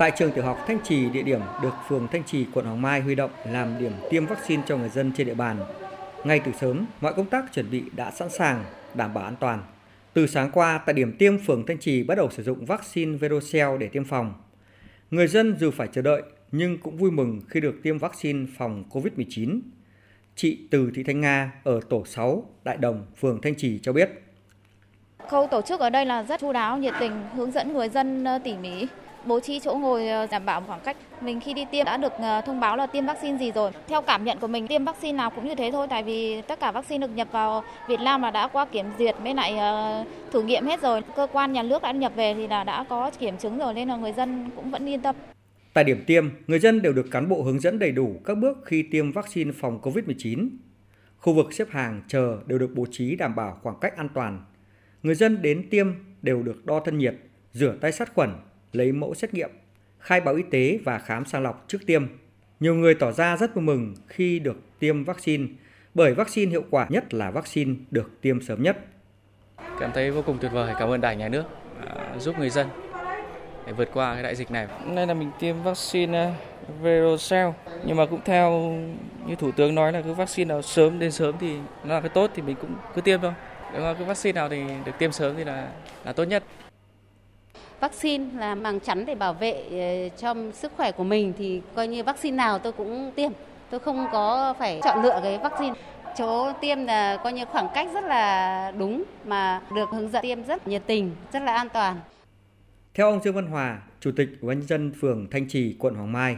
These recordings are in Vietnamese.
Tại trường tiểu học Thanh Trì, địa điểm được phường Thanh Trì, quận Hoàng Mai huy động làm điểm tiêm vaccine cho người dân trên địa bàn. Ngay từ sớm, mọi công tác chuẩn bị đã sẵn sàng, đảm bảo an toàn. Từ sáng qua, tại điểm tiêm phường Thanh Trì bắt đầu sử dụng vaccine Verocell để tiêm phòng. Người dân dù phải chờ đợi nhưng cũng vui mừng khi được tiêm vaccine phòng COVID-19. Chị Từ Thị Thanh Nga ở tổ 6, Đại Đồng, phường Thanh Trì cho biết. Khâu tổ chức ở đây là rất chu đáo, nhiệt tình, hướng dẫn người dân ờ, tỉ mỉ, bố trí chỗ ngồi ờ, đảm bảo khoảng cách. Mình khi đi tiêm đã được ờ, thông báo là tiêm vaccine gì rồi. Theo cảm nhận của mình, tiêm vaccine nào cũng như thế thôi, tại vì tất cả vaccine được nhập vào Việt Nam là đã qua kiểm duyệt với lại ờ, thử nghiệm hết rồi. Cơ quan nhà nước đã nhập về thì là đã có kiểm chứng rồi nên là người dân cũng vẫn yên tâm. Tại điểm tiêm, người dân đều được cán bộ hướng dẫn đầy đủ các bước khi tiêm vaccine phòng COVID-19. Khu vực xếp hàng chờ đều được bố trí đảm bảo khoảng cách an toàn. Người dân đến tiêm đều được đo thân nhiệt, rửa tay sát khuẩn, lấy mẫu xét nghiệm, khai báo y tế và khám sàng lọc trước tiêm. Nhiều người tỏ ra rất vui mừng khi được tiêm vaccine, bởi vaccine hiệu quả nhất là vaccine được tiêm sớm nhất. Cảm thấy vô cùng tuyệt vời, cảm ơn Đảng, Nhà nước giúp người dân để vượt qua cái đại dịch này. Hôm nay là mình tiêm vaccine uh, Verocell nhưng mà cũng theo như thủ tướng nói là cái vaccine nào sớm đến sớm thì nó là cái tốt thì mình cũng cứ tiêm thôi. Nếu mà cái vaccine nào thì được tiêm sớm thì là là tốt nhất. Vaccine là màng chắn để bảo vệ ờ, cho sức khỏe của mình thì coi như vaccine nào tôi cũng tiêm. Tôi không có phải chọn lựa cái vaccine chỗ tiêm là coi như khoảng cách rất là đúng mà được hướng dẫn tiêm rất nhiệt tình, rất là an toàn. Theo ông Dương Văn Hòa, Chủ tịch Ủy ban nhân dân phường Thanh Trì, quận Hoàng Mai,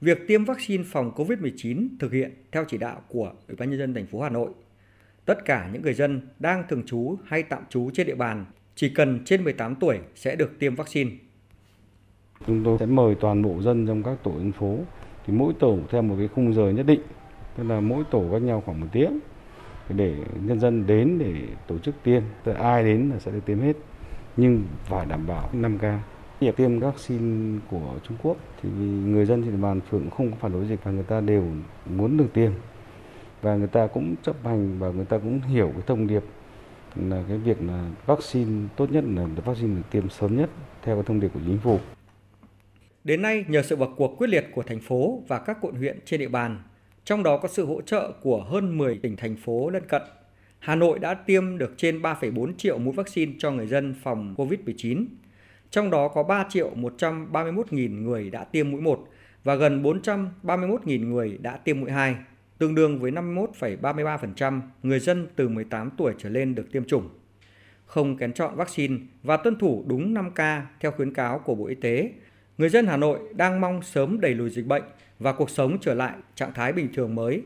việc tiêm vaccine phòng COVID-19 thực hiện theo chỉ đạo của Ủy ban nhân dân thành phố Hà Nội. Tất cả những người dân đang thường trú hay tạm trú trên địa bàn chỉ cần trên 18 tuổi sẽ được tiêm vaccine. Chúng tôi sẽ mời toàn bộ dân trong các tổ dân phố thì mỗi tổ theo một cái khung giờ nhất định, tức là mỗi tổ cách nhau khoảng một tiếng để nhân dân đến để tổ chức tiêm. Tức ai đến là sẽ được tiêm hết nhưng phải đảm bảo 5K. Việc tiêm vaccine của Trung Quốc thì người dân trên địa bàn phường không có phản đối gì và người ta đều muốn được tiêm và người ta cũng chấp hành và người ta cũng hiểu cái thông điệp là cái việc là vaccine tốt nhất là vaccine được tiêm sớm nhất theo cái thông điệp của chính phủ. Đến nay, nhờ sự vào cuộc quyết liệt của thành phố và các quận huyện trên địa bàn, trong đó có sự hỗ trợ của hơn 10 tỉnh thành phố lân cận, Hà Nội đã tiêm được trên 3,4 triệu mũi vaccine cho người dân phòng COVID-19. Trong đó có 3 triệu 131.000 người đã tiêm mũi 1 và gần 431.000 người đã tiêm mũi 2, tương đương với 51,33% người dân từ 18 tuổi trở lên được tiêm chủng. Không kén chọn vaccine và tuân thủ đúng 5K theo khuyến cáo của Bộ Y tế, người dân Hà Nội đang mong sớm đẩy lùi dịch bệnh và cuộc sống trở lại trạng thái bình thường mới